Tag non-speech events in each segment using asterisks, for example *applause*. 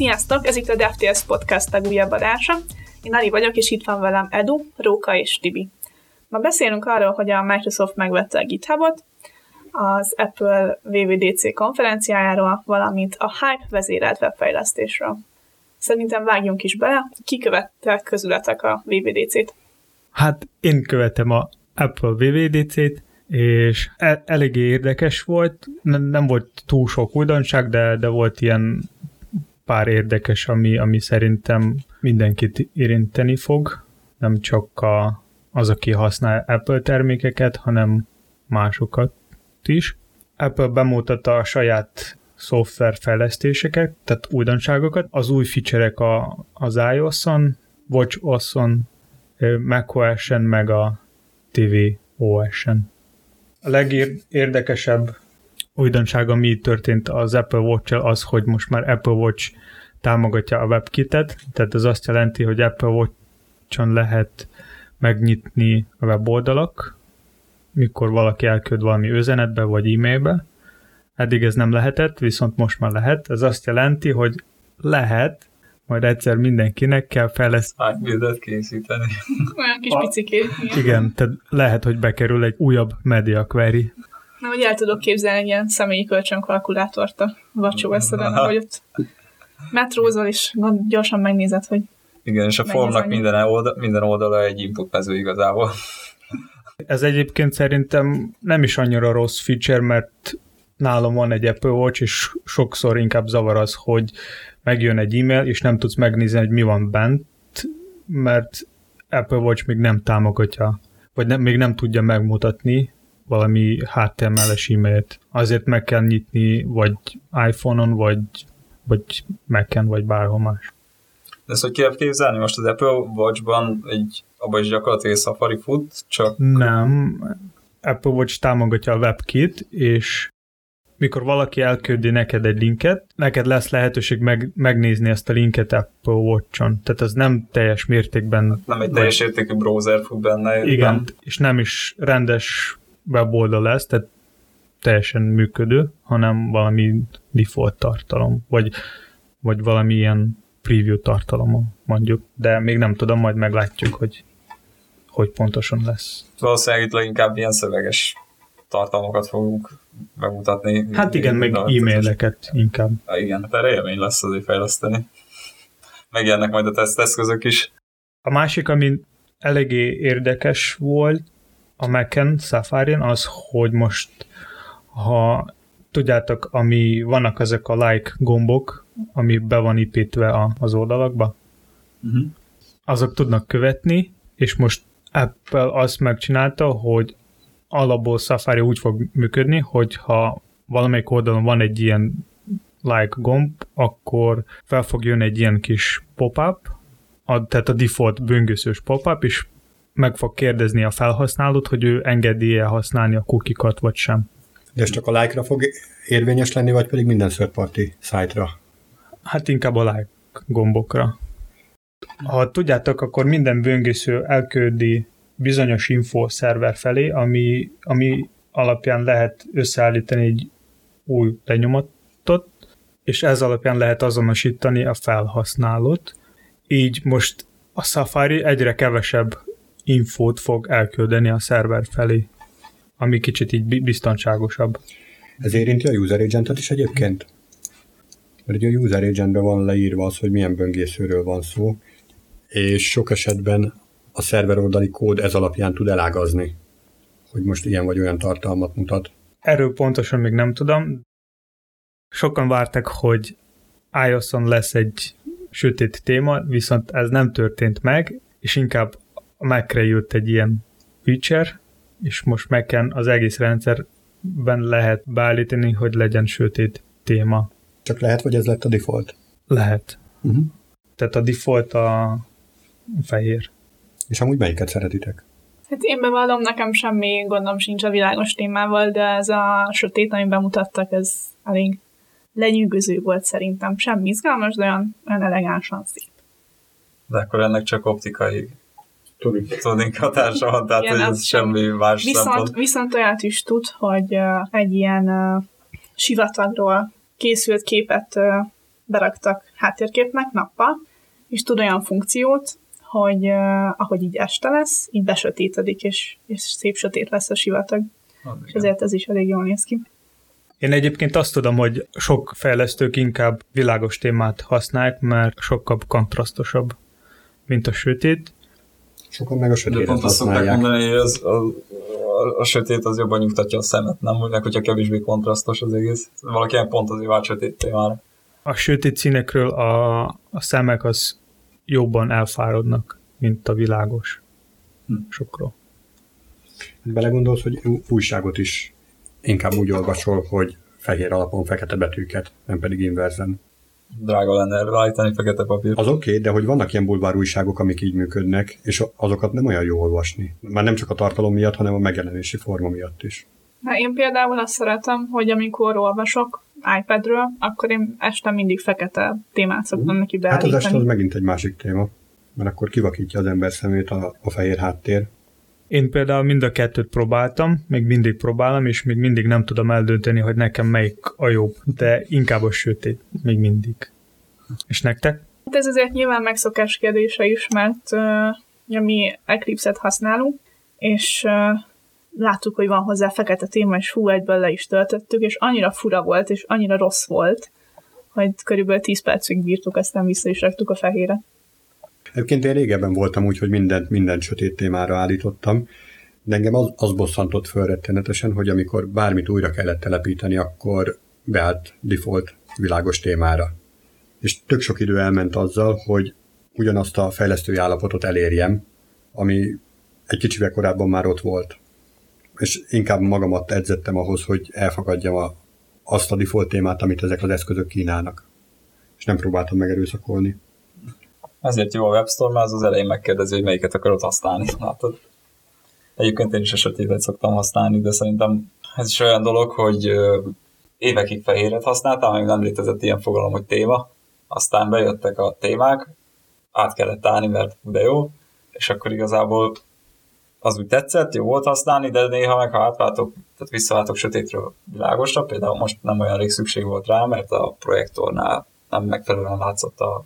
Sziasztok, ez itt a DevTales Podcast legújabb adása. Én Ali vagyok, és itt van velem Edu, Róka és Tibi. Ma beszélünk arról, hogy a Microsoft megvette a GitHubot, az Apple VVDC konferenciájáról, valamint a Hype vezérelt webfejlesztésről. Szerintem vágjunk is bele, ki követte közületek a VVDC-t? Hát én követem a Apple VVDC-t, és el, eléggé érdekes volt, nem, nem volt túl sok újdonság, de, de volt ilyen pár érdekes, ami, ami szerintem mindenkit érinteni fog, nem csak a, az, aki használ Apple termékeket, hanem másokat is. Apple bemutatta a saját szoftverfejlesztéseket, tehát újdonságokat, az új feature-ek a, az iOS-on, WatchOS-on, macOS-en, meg a tvOS-en. A legérdekesebb újdonság, ami történt az Apple watch az, hogy most már Apple Watch támogatja a WebKit-et, tehát ez azt jelenti, hogy Apple Watch-on lehet megnyitni a weboldalak, mikor valaki elküld valami üzenetbe vagy e-mailbe. Eddig ez nem lehetett, viszont most már lehet. Ez azt jelenti, hogy lehet, majd egyszer mindenkinek kell fejleszteni. Ágybildet készíteni. Olyan kis picikét. Igen. igen, tehát lehet, hogy bekerül egy újabb media query. Na, hogy el tudok képzelni egy ilyen személyi kölcsönkalkulátort a vacsó eszeden, ahogy ott metrózol, és gyorsan megnézed, hogy Igen, és a formnak minden, oldal, minden oldala egy input mező igazából. Ez egyébként szerintem nem is annyira rossz feature, mert nálam van egy Apple Watch, és sokszor inkább zavar az, hogy megjön egy e-mail, és nem tudsz megnézni, hogy mi van bent, mert Apple Watch még nem támogatja, vagy nem, még nem tudja megmutatni valami HTML-es e-mailt. Azért meg kell nyitni, vagy iPhone-on, vagy, vagy Mac-en, vagy bárhol más. De ezt hogy kell képzelni? Most az Apple Watch-ban egy, abban is gyakorlatilag Safari fut, csak... Nem, Apple Watch támogatja a WebKit, és mikor valaki elküldi neked egy linket, neked lesz lehetőség meg, megnézni ezt a linket Apple Watch-on. Tehát ez nem teljes mértékben... Nem egy teljes értékű browser fut benne. Igen, nem. és nem is rendes weboldal lesz, tehát teljesen működő, hanem valami default tartalom, vagy, vagy valami ilyen preview tartalom mondjuk, de még nem tudom, majd meglátjuk, hogy hogy pontosan lesz. Valószínűleg itt leginkább ilyen szöveges tartalmakat fogunk bemutatni. Hát igen, meg e-maileket inkább. Ha igen, hát erre élmény lesz azért fejleszteni. Megjelennek majd a teszteszközök is. A másik, ami eléggé érdekes volt a Mac-en, safari az, hogy most ha tudjátok, ami vannak ezek a like gombok, ami be van építve a, az oldalakba, uh-huh. azok tudnak követni, és most Apple azt megcsinálta, hogy alapból Safari úgy fog működni, hogy ha valamelyik oldalon van egy ilyen like gomb, akkor fel fog jönni egy ilyen kis pop-up, a, tehát a default böngészős pop-up, és meg fog kérdezni a felhasználót, hogy ő engedi-e használni a kukikat, vagy sem. De ez csak a like-ra fog érvényes lenni, vagy pedig minden third party szájtra? Hát inkább a like gombokra. Ha tudjátok, akkor minden böngésző elküldi bizonyos info szerver felé, ami, ami alapján lehet összeállítani egy új lenyomatot, és ez alapján lehet azonosítani a felhasználót. Így most a Safari egyre kevesebb infót fog elküldeni a szerver felé, ami kicsit így biztonságosabb. Ez érinti a user agentet is egyébként? Mert ugye a user agentben van leírva az, hogy milyen böngészőről van szó, és sok esetben a szerver oldali kód ez alapján tud elágazni, hogy most ilyen vagy olyan tartalmat mutat. Erről pontosan még nem tudom. Sokan vártak, hogy iOS-on lesz egy sötét téma, viszont ez nem történt meg, és inkább a Mac-re jött egy ilyen feature, és most mac az egész rendszerben lehet beállítani, hogy legyen sötét téma. Csak lehet, hogy ez lett a default? Lehet. Uh-huh. Tehát a default a fehér. És amúgy melyiket szeretitek? Hát én bevallom, nekem semmi gondom sincs a világos témával, de ez a sötét, amit bemutattak, ez elég lenyűgöző volt szerintem. Semmi izgalmas, de olyan, olyan elegánsan szép. De akkor ennek csak optikai tuning hatása van, tehát Igen, ez semmi más viszont, szempont. Viszont olyat is tud, hogy uh, egy ilyen uh, sivatagról készült képet uh, beraktak háttérképnek nappal, és tud olyan funkciót, hogy uh, ahogy így este lesz, így besötétedik, és, és szép sötét lesz a sivatag. Ah, és ezért ez is elég jól néz ki. Én egyébként azt tudom, hogy sok fejlesztők inkább világos témát használják, mert sokkal kontrasztosabb, mint a sötét. Sokan meg a sötétet pont azt szokták mondani, hogy az, a, a, a, sötét az jobban nyugtatja a szemet, nem? Meg hogyha kevésbé kontrasztos az egész. Valaki ilyen pont azért vált sötét témára. A sötét színekről a, a szemek az jobban elfáradnak, mint a világos hm. sokról. Belegondolsz, hogy újságot is inkább úgy olvasol, hogy fehér alapon fekete betűket, nem pedig inverzen. Drága lenne állítani fekete papír. Az oké, okay, de hogy vannak ilyen bulvár újságok, amik így működnek, és azokat nem olyan jó olvasni. Már nem csak a tartalom miatt, hanem a megjelenési forma miatt is. Na, én például azt szeretem, hogy amikor olvasok iPadről, akkor én este mindig fekete témát szoktam neki beállítani. Hát az este az megint egy másik téma, mert akkor kivakítja az ember szemét a, a fehér háttér. Én például mind a kettőt próbáltam, még mindig próbálom, és még mindig nem tudom eldönteni, hogy nekem melyik a jobb, de inkább a sötét, még mindig. És nektek? Hát ez azért nyilván megszokás kérdése is, mert uh, mi Eclipse-et használunk, és uh, láttuk, hogy van hozzá fekete téma, és fú, egyből le is töltöttük, és annyira fura volt, és annyira rossz volt, hogy körülbelül 10 percig bírtuk, aztán vissza is raktuk a fehére. Egyébként én régebben voltam úgy, hogy mindent, mindent sötét témára állítottam, de engem az, az bosszantott föl rettenetesen, hogy amikor bármit újra kellett telepíteni, akkor beállt default világos témára. És tök sok idő elment azzal, hogy ugyanazt a fejlesztői állapotot elérjem, ami egy kicsivel korábban már ott volt. És inkább magamat edzettem ahhoz, hogy elfogadjam a, azt a default témát, amit ezek az eszközök kínálnak. És nem próbáltam megerőszakolni. Ezért jó a webstore, mert az az elején megkérdezi, hogy melyiket akarod használni. Látod? Egyébként én is a sötétet szoktam használni, de szerintem ez is olyan dolog, hogy évekig fehéret használtam, még nem létezett ilyen fogalom, hogy téma. Aztán bejöttek a témák, át kellett állni, mert de jó, és akkor igazából az úgy tetszett, jó volt használni, de néha meg ha átváltok, tehát visszaváltok sötétről világosra, például most nem olyan rég szükség volt rá, mert a projektornál nem megfelelően látszott a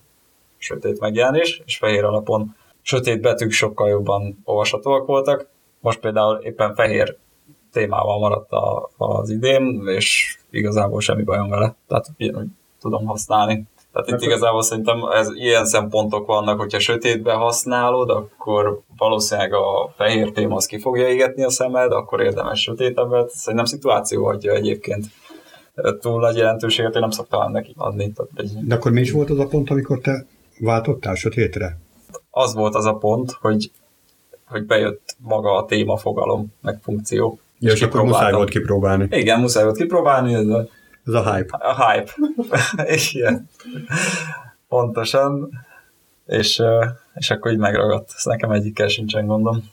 sötét megjelenés, és fehér alapon sötét betűk sokkal jobban olvashatóak voltak. Most például éppen fehér témával maradt a, az idén, és igazából semmi bajom vele. Tehát ugyanúgy tudom használni. Tehát itt igazából szerintem ez, ilyen szempontok vannak, hogyha sötétbe használod, akkor valószínűleg a fehér téma az ki fogja égetni a szemed, akkor érdemes sötétebbet. Szerintem szituáció adja egyébként túl nagy jelentőséget, én nem szoktam neki adni. Tehát egy... De akkor mi is volt az a pont, amikor te váltottál sötétre? Az volt az a pont, hogy, hogy bejött maga a téma fogalom, meg funkció. És, és akkor muszáj volt kipróbálni. Igen, muszáj volt kipróbálni. Ez a, ez a hype. A hype. *laughs* Igen. Pontosan. És, és akkor így megragadt. Ez nekem egyikkel sincsen gondom.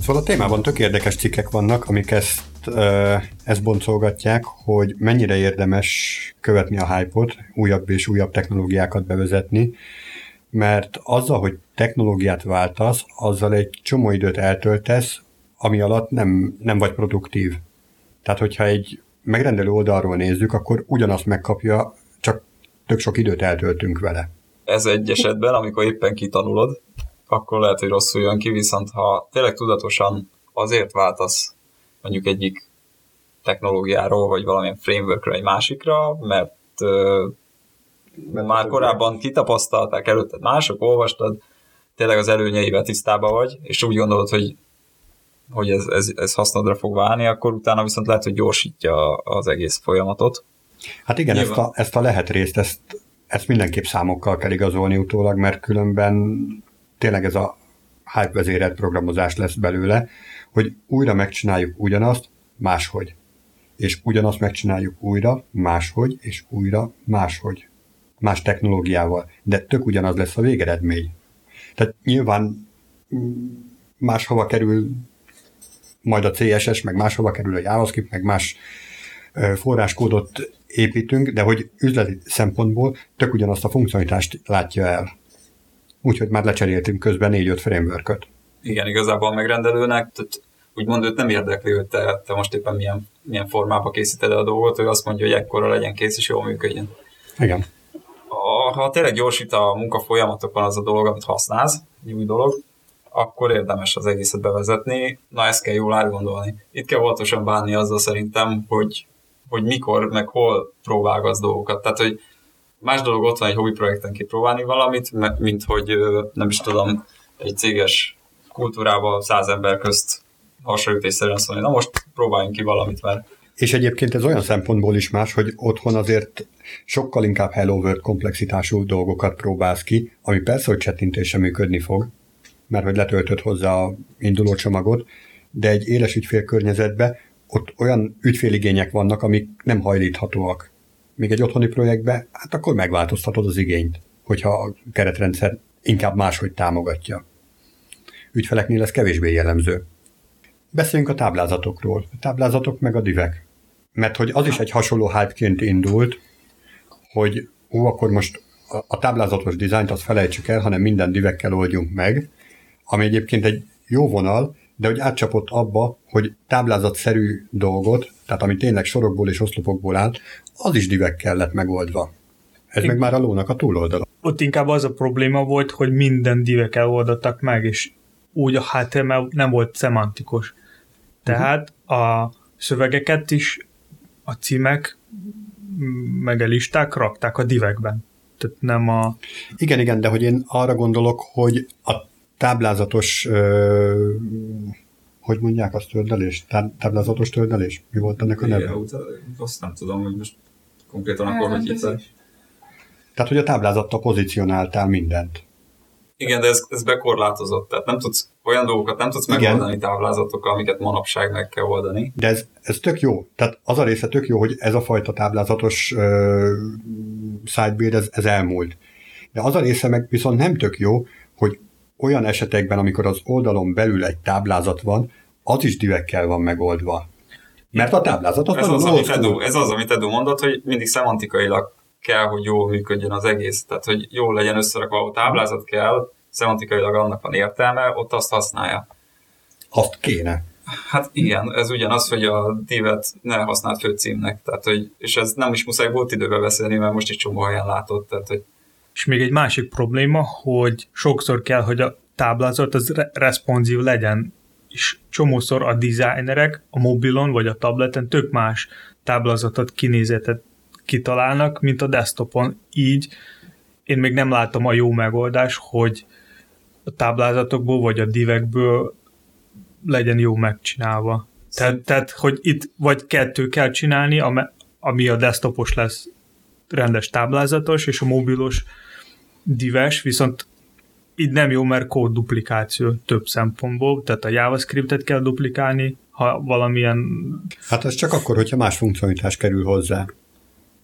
Szóval a témában tök érdekes cikkek vannak, amik ezt ezt boncolgatják, hogy mennyire érdemes követni a hype-ot, újabb és újabb technológiákat bevezetni, mert azzal, hogy technológiát váltasz, azzal egy csomó időt eltöltesz, ami alatt nem, nem vagy produktív. Tehát, hogyha egy megrendelő oldalról nézzük, akkor ugyanazt megkapja, csak tök sok időt eltöltünk vele. Ez egy esetben, amikor éppen kitanulod, akkor lehet, hogy rosszul jön ki, viszont ha tényleg tudatosan azért váltasz mondjuk egyik technológiáról, vagy valamilyen frameworkről egy másikra, mert, mert már korábban kitapasztalták előtted mások, olvastad, tényleg az előnyeivel tisztában vagy, és úgy gondolod, hogy, hogy ez, ez, ez hasznodra fog válni, akkor utána viszont lehet, hogy gyorsítja az egész folyamatot. Hát igen, ezt a, ezt a lehet részt, ezt, ezt mindenképp számokkal kell igazolni utólag, mert különben tényleg ez a hype vezérelt programozás lesz belőle, hogy újra megcsináljuk ugyanazt, máshogy. És ugyanazt megcsináljuk újra, máshogy, és újra, máshogy. Más technológiával. De tök ugyanaz lesz a végeredmény. Tehát nyilván mm, máshova kerül majd a CSS, meg máshova kerül a JavaScript, meg más forráskódot építünk, de hogy üzleti szempontból tök ugyanazt a funkcionalitást látja el. Úgyhogy már lecseréltünk közben 4-5 framework -öt igen, igazából a megrendelőnek, tehát úgymond őt nem érdekli, hogy te, te most éppen milyen, milyen formába készíted a dolgot, ő azt mondja, hogy ekkora legyen kész, és jól működjön. Igen. A, ha tényleg gyorsít a munka folyamatokon az a dolog, amit használsz, egy új dolog, akkor érdemes az egészet bevezetni. Na, ezt kell jól átgondolni. Itt kell óvatosan bánni azzal szerintem, hogy, hogy mikor, meg hol próbálgatsz dolgokat. Tehát, hogy más dolog ott van egy hobby projekten kipróbálni valamit, mint hogy nem is tudom, egy céges kultúrában száz ember közt hasonlítésszerűen szólni, na most próbáljunk ki valamit, mert és egyébként ez olyan szempontból is más, hogy otthon azért sokkal inkább Hello World komplexitású dolgokat próbálsz ki, ami persze, hogy csettintése működni fog, mert hogy letöltött hozzá a induló csomagot, de egy éles ügyfélkörnyezetben ott olyan ügyféligények vannak, amik nem hajlíthatóak. Még egy otthoni projektbe, hát akkor megváltoztatod az igényt, hogyha a keretrendszer inkább máshogy támogatja. Ügyfeleknél ez kevésbé jellemző. Beszéljünk a táblázatokról. A táblázatok meg a divek. Mert hogy az is egy hasonló hype indult, hogy ó, akkor most a táblázatos dizájnt azt felejtsük el, hanem minden divekkel oldjunk meg, ami egyébként egy jó vonal, de hogy átcsapott abba, hogy táblázatszerű dolgot, tehát ami tényleg sorokból és oszlopokból áll, az is divekkel lett megoldva. Ez meg már a lónak a túloldala. Ott inkább az a probléma volt, hogy minden divekkel oldottak meg, és úgy a HTML nem volt szemantikus. Tehát a szövegeket is a címek meg a listák rakták a divekben. Tehát nem a... Igen, igen, de hogy én arra gondolok, hogy a táblázatos ö, hogy mondják azt tördelés? Táblázatos tördelés? Mi volt ennek a neve? Igen, azt nem tudom, hogy most konkrétan akkor hogy hívták. Tehát, hogy a táblázattal pozícionáltál mindent. Igen, de ez, ez bekorlátozott, tehát nem tudsz, olyan dolgokat nem tudsz Igen. megoldani táblázatokkal, amiket manapság meg kell oldani. De ez, ez tök jó. Tehát az a része tök jó, hogy ez a fajta táblázatos uh, sidebuild, ez, ez elmúlt. De az a része meg viszont nem tök jó, hogy olyan esetekben, amikor az oldalon belül egy táblázat van, az is divekkel van megoldva. Mert a táblázat ez az, amit Edu, ez az, amit Edu mondott, hogy mindig szemantikailag kell, hogy jól működjön az egész. Tehát, hogy jól legyen összerakva, a táblázat kell, szemantikailag annak van értelme, ott azt használja. Azt kéne. Hát igen, ez ugyanaz, hogy a divet ne használt főcímnek, tehát, hogy, és ez nem is muszáj volt időbe beszélni, mert most is csomó helyen látott, tehát, hogy és még egy másik probléma, hogy sokszor kell, hogy a táblázat az re- responsív legyen, és csomószor a designerek a mobilon vagy a tableten tök más táblázatot, kinézetet kitalálnak, mint a desktopon. Így én még nem látom a jó megoldás, hogy a táblázatokból vagy a divekből legyen jó megcsinálva. Tehát, tehát, hogy itt vagy kettő kell csinálni, ami a desktopos lesz rendes táblázatos, és a mobilos dives, viszont így nem jó, mert kód duplikáció több szempontból, tehát a JavaScriptet kell duplikálni, ha valamilyen... Hát ez csak akkor, hogyha más funkcionalitás kerül hozzá.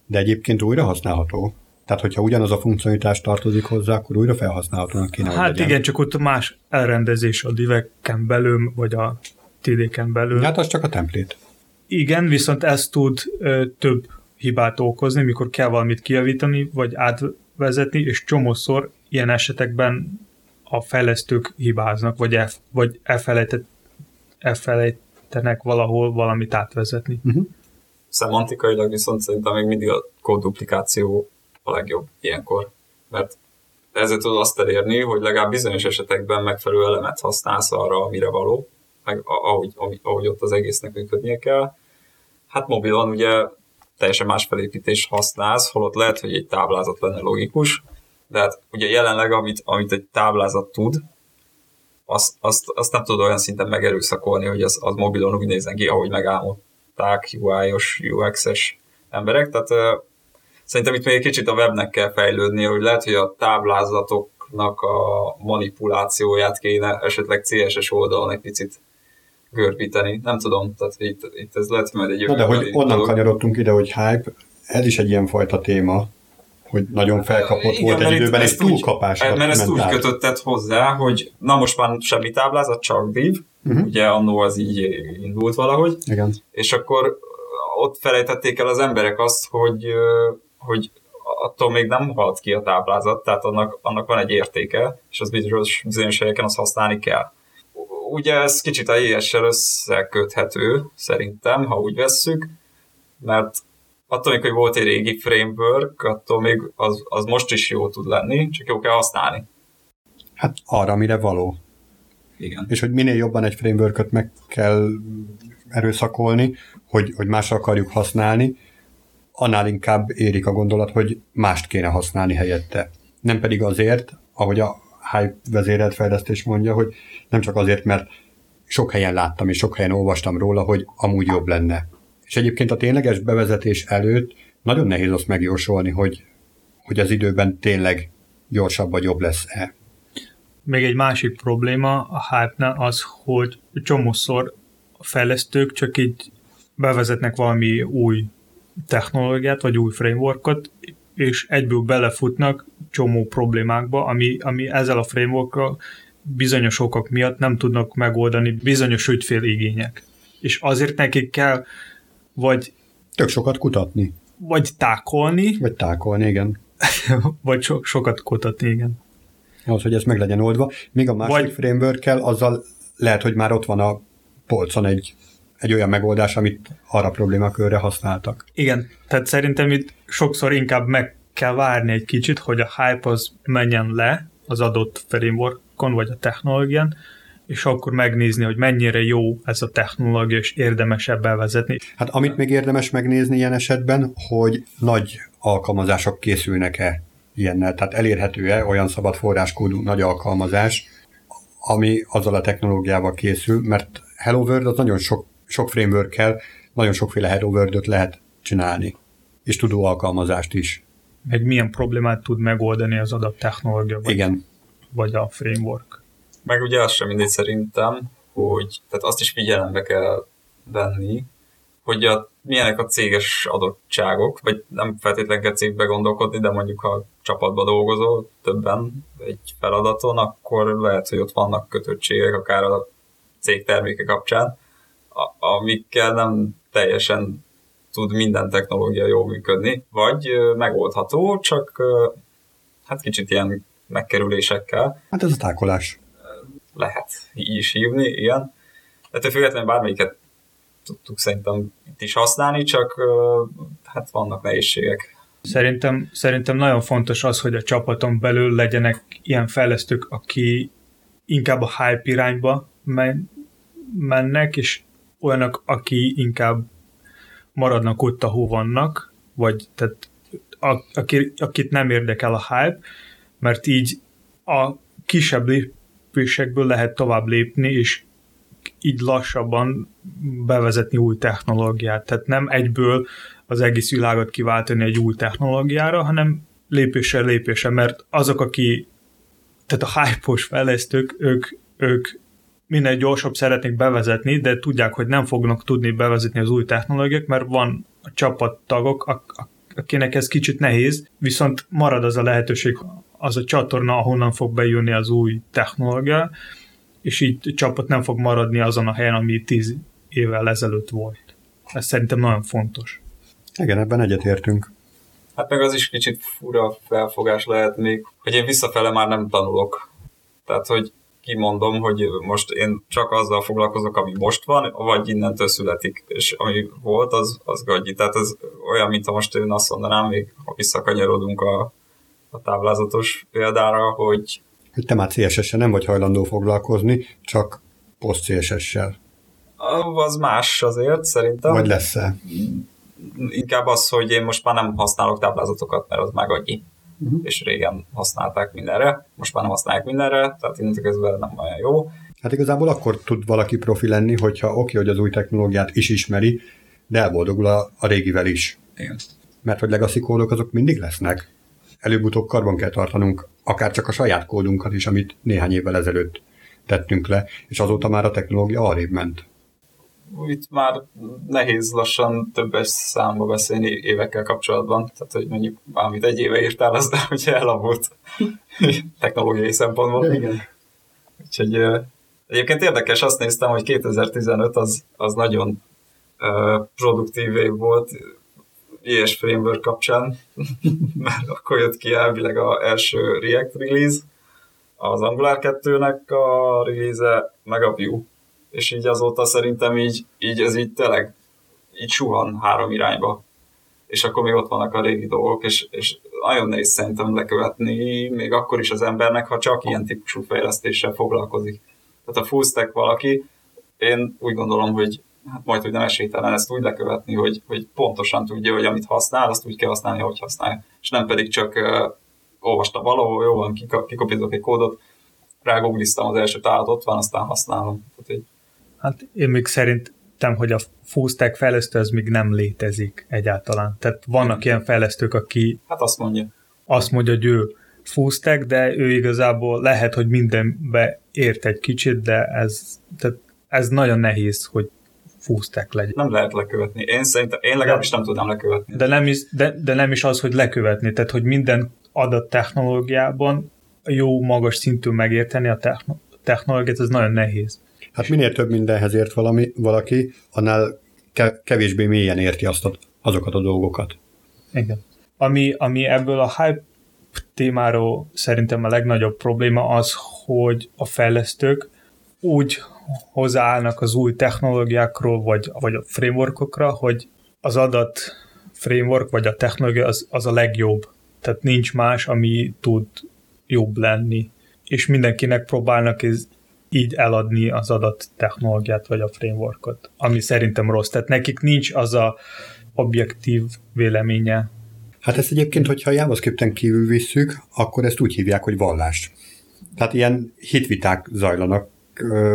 De egyébként újra használható. Tehát, hogyha ugyanaz a funkcionalitás tartozik hozzá, akkor újra felhasználhatónak kéne, Hát legyen. igen, csak ott más elrendezés a diveken belül, vagy a TD-ken belül. Hát az csak a template. Igen, viszont ez tud ö, több hibát okozni, mikor kell valamit kijavítani, vagy átvezetni, és csomószor ilyen esetekben a fejlesztők hibáznak, vagy, el, vagy elfelejtett, elfelejtenek valahol valamit átvezetni. Uh-huh. Szemantikailag viszont szerintem még mindig a kódduplikáció a legjobb ilyenkor, mert ezzel tudod azt elérni, hogy legalább bizonyos esetekben megfelelő elemet használsz arra, amire való, meg ahogy, ahogy ott az egésznek működnie kell. Hát mobilon ugye teljesen más felépítés használsz, holott lehet, hogy egy táblázat lenne logikus, de hát ugye jelenleg, amit, amit egy táblázat tud, azt, azt, azt nem tudod olyan szinten megerőszakolni, hogy az, az mobilon úgy nézzen ki, ahogy megálmodták UI-os, UX-es emberek, tehát uh, szerintem itt még egy kicsit a webnek kell fejlődni, hogy lehet, hogy a táblázatoknak a manipulációját kéne esetleg CSS oldalon egy picit görbíteni. Nem tudom, tehát itt, itt ez lehet majd egy jövő. De hogy onnan dolog. kanyarodtunk ide, hogy hype, ez is egy ilyen fajta téma, hogy nagyon felkapott Igen, volt egy időben, és túlkapás. Mert ezt úgy kötötted hozzá, hogy na most már semmi táblázat, csak div, uh-huh. ugye annó az így indult valahogy, Igen. és akkor ott felejtették el az emberek azt, hogy, hogy attól még nem halt ki a táblázat, tehát annak, annak van egy értéke, és az bizonyos, bizonyos helyeken azt használni kell ugye ez kicsit a ES-sel összeköthető, szerintem, ha úgy vesszük, mert attól még, hogy volt egy régi framework, attól még az, az most is jó tud lenni, csak jó kell használni. Hát arra, mire való. Igen. És hogy minél jobban egy frameworköt meg kell erőszakolni, hogy, hogy másra akarjuk használni, annál inkább érik a gondolat, hogy mást kéne használni helyette. Nem pedig azért, ahogy a Hype vezérelt fejlesztés mondja, hogy nem csak azért, mert sok helyen láttam és sok helyen olvastam róla, hogy amúgy jobb lenne. És egyébként a tényleges bevezetés előtt nagyon nehéz azt megjósolni, hogy, hogy az időben tényleg gyorsabb vagy jobb lesz-e. Még egy másik probléma a hype az, hogy csomószor a fejlesztők csak így bevezetnek valami új technológiát, vagy új frameworkot, és egyből belefutnak csomó problémákba, ami, ami ezzel a frameworkkal bizonyos okok miatt nem tudnak megoldani bizonyos ügyféligények. És azért nekik kell vagy... Tök sokat kutatni. Vagy tákolni. Vagy tákolni, igen. *laughs* vagy so, sokat kutatni, igen. Ahhoz, hogy ez meg legyen oldva. Még a másik vagy... framework azzal lehet, hogy már ott van a polcon egy, egy olyan megoldás, amit arra problémakörre használtak. Igen, tehát szerintem itt sokszor inkább meg kell várni egy kicsit, hogy a hype az menjen le az adott frameworkon vagy a technológián, és akkor megnézni, hogy mennyire jó ez a technológia, és érdemes ebben vezetni. Hát amit még érdemes megnézni ilyen esetben, hogy nagy alkalmazások készülnek-e ilyennel, tehát elérhető-e olyan szabad forráskódú nagy alkalmazás, ami azzal a technológiával készül, mert Hello World az nagyon sok, sok framework nagyon sokféle Hello world lehet csinálni, és tudó alkalmazást is. Meg milyen problémát tud megoldani az adott technológia, vagy, Igen. vagy a framework. Meg ugye az sem mindegy szerintem, hogy tehát azt is figyelembe kell venni, hogy a, milyenek a céges adottságok, vagy nem feltétlenül kell cégbe gondolkodni, de mondjuk ha csapatba dolgozol többen egy feladaton, akkor lehet, hogy ott vannak kötöttségek, akár a cég terméke kapcsán, amikkel nem teljesen tud minden technológia jól működni, vagy megoldható, csak hát kicsit ilyen megkerülésekkel. Hát ez a tákolás lehet így is hívni, igen. Ettől függetlenül bármelyiket tudtuk szerintem itt is használni, csak hát vannak nehézségek. Szerintem, szerintem nagyon fontos az, hogy a csapaton belül legyenek ilyen fejlesztők, aki inkább a hype irányba men- mennek, és olyanok, aki inkább maradnak ott, ahol vannak, vagy tehát a, aki, akit nem érdekel a hype, mert így a kisebb lépésekből lehet tovább lépni, és így lassabban bevezetni új technológiát. Tehát nem egyből az egész világot kiváltani egy új technológiára, hanem lépéssel lépéssel, mert azok, aki, tehát a hype fejlesztők, ők, ők minél gyorsabb szeretnék bevezetni, de tudják, hogy nem fognak tudni bevezetni az új technológiák, mert van a csapattagok, akinek ez kicsit nehéz, viszont marad az a lehetőség, az a csatorna, ahonnan fog bejönni az új technológia, és így a csapat nem fog maradni azon a helyen, ami tíz évvel ezelőtt volt. Ez szerintem nagyon fontos. Igen, ebben egyetértünk. Hát meg az is kicsit fura felfogás lehet még, hogy én visszafele már nem tanulok. Tehát, hogy kimondom, hogy most én csak azzal foglalkozok, ami most van, vagy innentől születik, és ami volt, az, az gagyi. Tehát ez olyan, mint ha most én azt mondanám, még ha visszakanyarodunk a a táblázatos példára, hogy... Hogy te már CSS-sel nem vagy hajlandó foglalkozni, csak post CSS-sel. Az más azért, szerintem. Vagy lesz-e? Inkább az, hogy én most már nem használok táblázatokat, mert az már agyi. Uh-huh. És régen használták mindenre, most már nem használják mindenre, tehát innentől kezdve nem olyan jó. Hát igazából akkor tud valaki profi lenni, hogyha oké, okay, hogy az új technológiát is ismeri, de elboldogul a, a régivel is. Igen. Mert hogy legacy kódok azok mindig lesznek előbb-utóbb karban kell tartanunk akár csak a saját kódunkat is, amit néhány évvel ezelőtt tettünk le, és azóta már a technológia arrébb ment. Itt már nehéz lassan többes számba beszélni évekkel kapcsolatban, tehát hogy mondjuk valamit egy éve írtál, az *laughs* de hogy elavult *laughs* technológiai szempontból. Igen. Úgyhogy egyébként érdekes, azt néztem, hogy 2015 az, az nagyon produktív év volt, JS Framework kapcsán, *laughs* mert akkor jött ki elvileg a első React release, az Angular 2-nek a release meg a Vue. És így azóta szerintem így, így ez így tényleg így suhan három irányba. És akkor még ott vannak a régi dolgok, és, és nagyon nehéz szerintem lekövetni, még akkor is az embernek, ha csak ilyen típusú fejlesztéssel foglalkozik. Tehát a full stack valaki, én úgy gondolom, hogy hát majd, hogy nem esélytelen ezt úgy lekövetni, hogy, hogy pontosan tudja, hogy amit használ, azt úgy kell használni, ahogy használja. És nem pedig csak uh, olvastam valahol, jó van, kikopítok egy kódot, rágoogliztam az első tálat, ott van, aztán használom. Tehát, hogy... Hát én még szerintem, hogy a full stack fejlesztő az még nem létezik egyáltalán. Tehát vannak ilyen fejlesztők, aki hát azt mondja. Azt mondja, hogy ő full stack, de ő igazából lehet, hogy mindenbe ért egy kicsit, de ez, tehát ez nagyon nehéz, hogy stack legyen. Nem lehet lekövetni. Én szerintem, én legalábbis nem tudnám lekövetni. De nem, is, de, de nem is az, hogy lekövetni, tehát hogy minden adat technológiában jó, magas szintű megérteni a technológiát, ez nagyon nehéz. Hát minél több mindenhez ért valami, valaki, annál kevésbé mélyen érti azt a, azokat a dolgokat. Igen. Ami, ami ebből a hype témáról szerintem a legnagyobb probléma az, hogy a fejlesztők úgy hozzáállnak az új technológiákról, vagy, vagy a frameworkokra, hogy az adat framework, vagy a technológia az, az a legjobb. Tehát nincs más, ami tud jobb lenni. És mindenkinek próbálnak ez, így eladni az adat technológiát, vagy a frameworkot, ami szerintem rossz. Tehát nekik nincs az a objektív véleménye. Hát ezt egyébként, hogyha JavaScript-en kívül visszük, akkor ezt úgy hívják, hogy vallás. Tehát ilyen hitviták zajlanak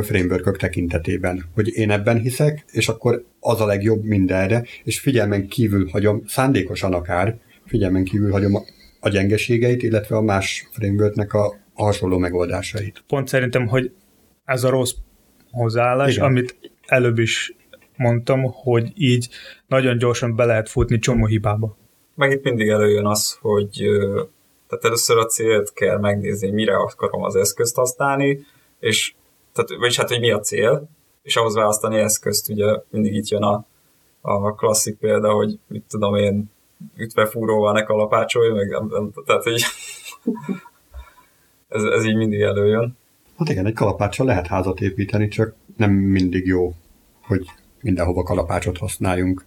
framework tekintetében, hogy én ebben hiszek, és akkor az a legjobb mindenre, és figyelmen kívül hagyom, szándékosan akár, figyelmen kívül hagyom a gyengeségeit, illetve a más frameworknek a, a hasonló megoldásait. Pont szerintem, hogy ez a rossz hozzáállás, Igen. amit előbb is mondtam, hogy így nagyon gyorsan be lehet futni csomó hibába. Meg itt mindig előjön az, hogy tehát először a célt kell megnézni, mire akarom az eszközt használni, és tehát, vagyis hát, hogy mi a cél, és ahhoz választani eszközt, ugye mindig itt jön a, a klasszik példa, hogy mit tudom én, ütvefúróval ne kalapácsolj, meg nem, nem, tehát így *laughs* ez, ez így mindig előjön. Hát igen, egy kalapáccsal lehet házat építeni, csak nem mindig jó, hogy mindenhova kalapácsot használjunk.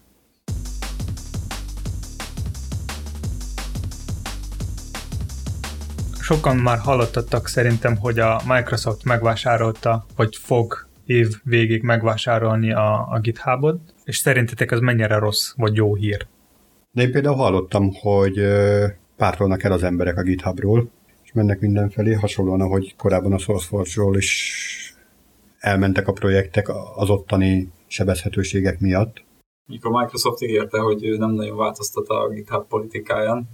Sokan már hallottatok szerintem, hogy a Microsoft megvásárolta, vagy fog év végig megvásárolni a, a GitHubot, és szerintetek ez mennyire rossz, vagy jó hír? De én például hallottam, hogy pártolnak el az emberek a GitHubról, és mennek mindenfelé, hasonlóan, ahogy korábban a SourceForge-ról is elmentek a projektek az ottani sebezhetőségek miatt. Mikor Microsoft ígérte, hogy ő nem nagyon változtat a GitHub politikáján,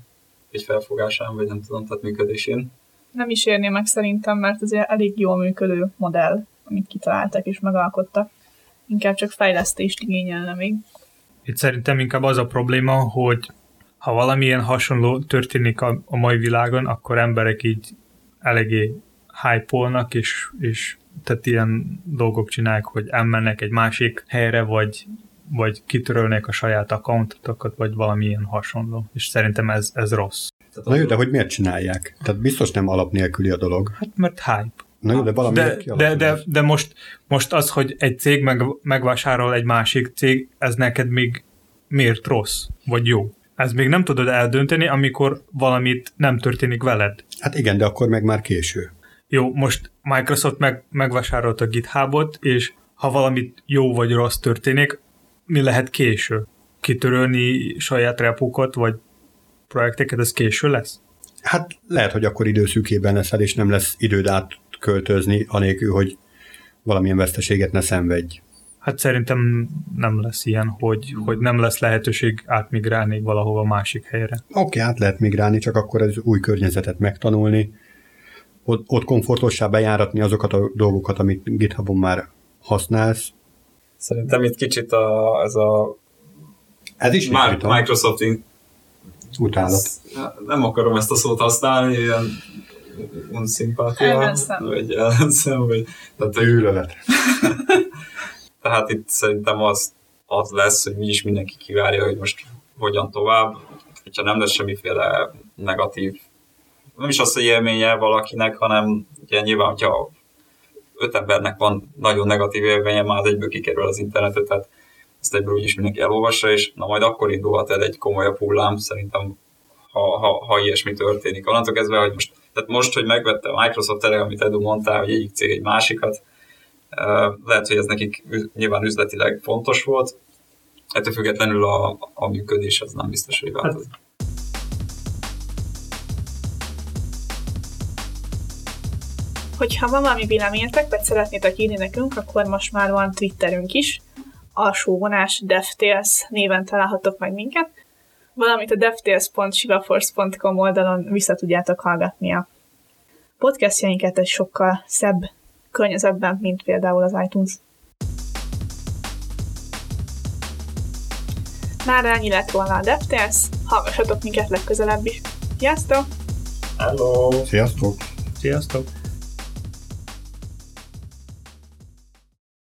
egy felfogásán, vagy nem tudom, tehát működésén. Nem is érné meg szerintem, mert ez egy elég jól működő modell, amit kitaláltak és megalkottak. Inkább csak fejlesztést igényelne még. Itt szerintem inkább az a probléma, hogy ha valamilyen hasonló történik a, a mai világon, akkor emberek így eléggé hype és, és tehát ilyen dolgok csinálják, hogy elmennek egy másik helyre, vagy, vagy kitörölnek a saját accountokat, vagy valamilyen hasonló. És szerintem ez, ez rossz. Na jó, de hogy miért csinálják? Tehát biztos nem alap nélküli a dolog. Hát mert hype. Na jó, de valami de, de, de, de most, most az, hogy egy cég meg, megvásárol egy másik cég, ez neked még miért rossz, vagy jó? Ez még nem tudod eldönteni, amikor valamit nem történik veled. Hát igen, de akkor meg már késő. Jó, most Microsoft meg, megvásárolta a GitHubot, és ha valamit jó vagy rossz történik, mi lehet késő? Kitörölni saját repókat, vagy projekteket, ez késő lesz? Hát lehet, hogy akkor időszűkében leszel, és nem lesz időd átköltözni, anélkül, hogy valamilyen veszteséget ne szenvedj. Hát szerintem nem lesz ilyen, hogy, hogy nem lesz lehetőség átmigrálni valahova másik helyre. Oké, okay, át lehet migrálni, csak akkor az új környezetet megtanulni, ott, ott komfortossá bejáratni azokat a dolgokat, amit GitHubon már használsz. Szerintem itt kicsit a, ez a ez is Microsoft utálat. Nem akarom ezt a szót használni, ilyen unszimpátia, vagy ellenszem, vagy... Tehát, Őrölet. *laughs* Tehát itt szerintem az, az lesz, hogy mi is mindenki kivárja, hogy most hogyan tovább, hogyha nem lesz semmiféle negatív nem is az, hogy élménye valakinek, hanem ugye nyilván, hogyha öt embernek van nagyon negatív élménye, már az egyből kikerül az internetet, tehát ezt egyből úgyis mindenki elolvassa, és na majd akkor indulhat el egy komolyabb hullám, szerintem, ha, ha, ha ilyesmi történik. Onnantól kezdve, hogy most, tehát most, hogy megvette a Microsoft erre, amit Edu mondtál, hogy egyik cég egy másikat, lehet, hogy ez nekik nyilván üzletileg fontos volt, ettől függetlenül a, a működés az nem biztos, hogy változik. Hogyha van valami véleményetek, vagy szeretnétek írni nekünk, akkor most már van Twitterünk is, alsó vonás DevTales néven találhatok meg minket, valamint a devtales.shivaforce.com oldalon vissza tudjátok hallgatni a podcastjainket egy sokkal szebb környezetben, mint például az iTunes. Már ennyi lett volna a DevTales, hallgassatok minket legközelebb is. Sziasztok! Hello! Sziasztok! Sziasztok!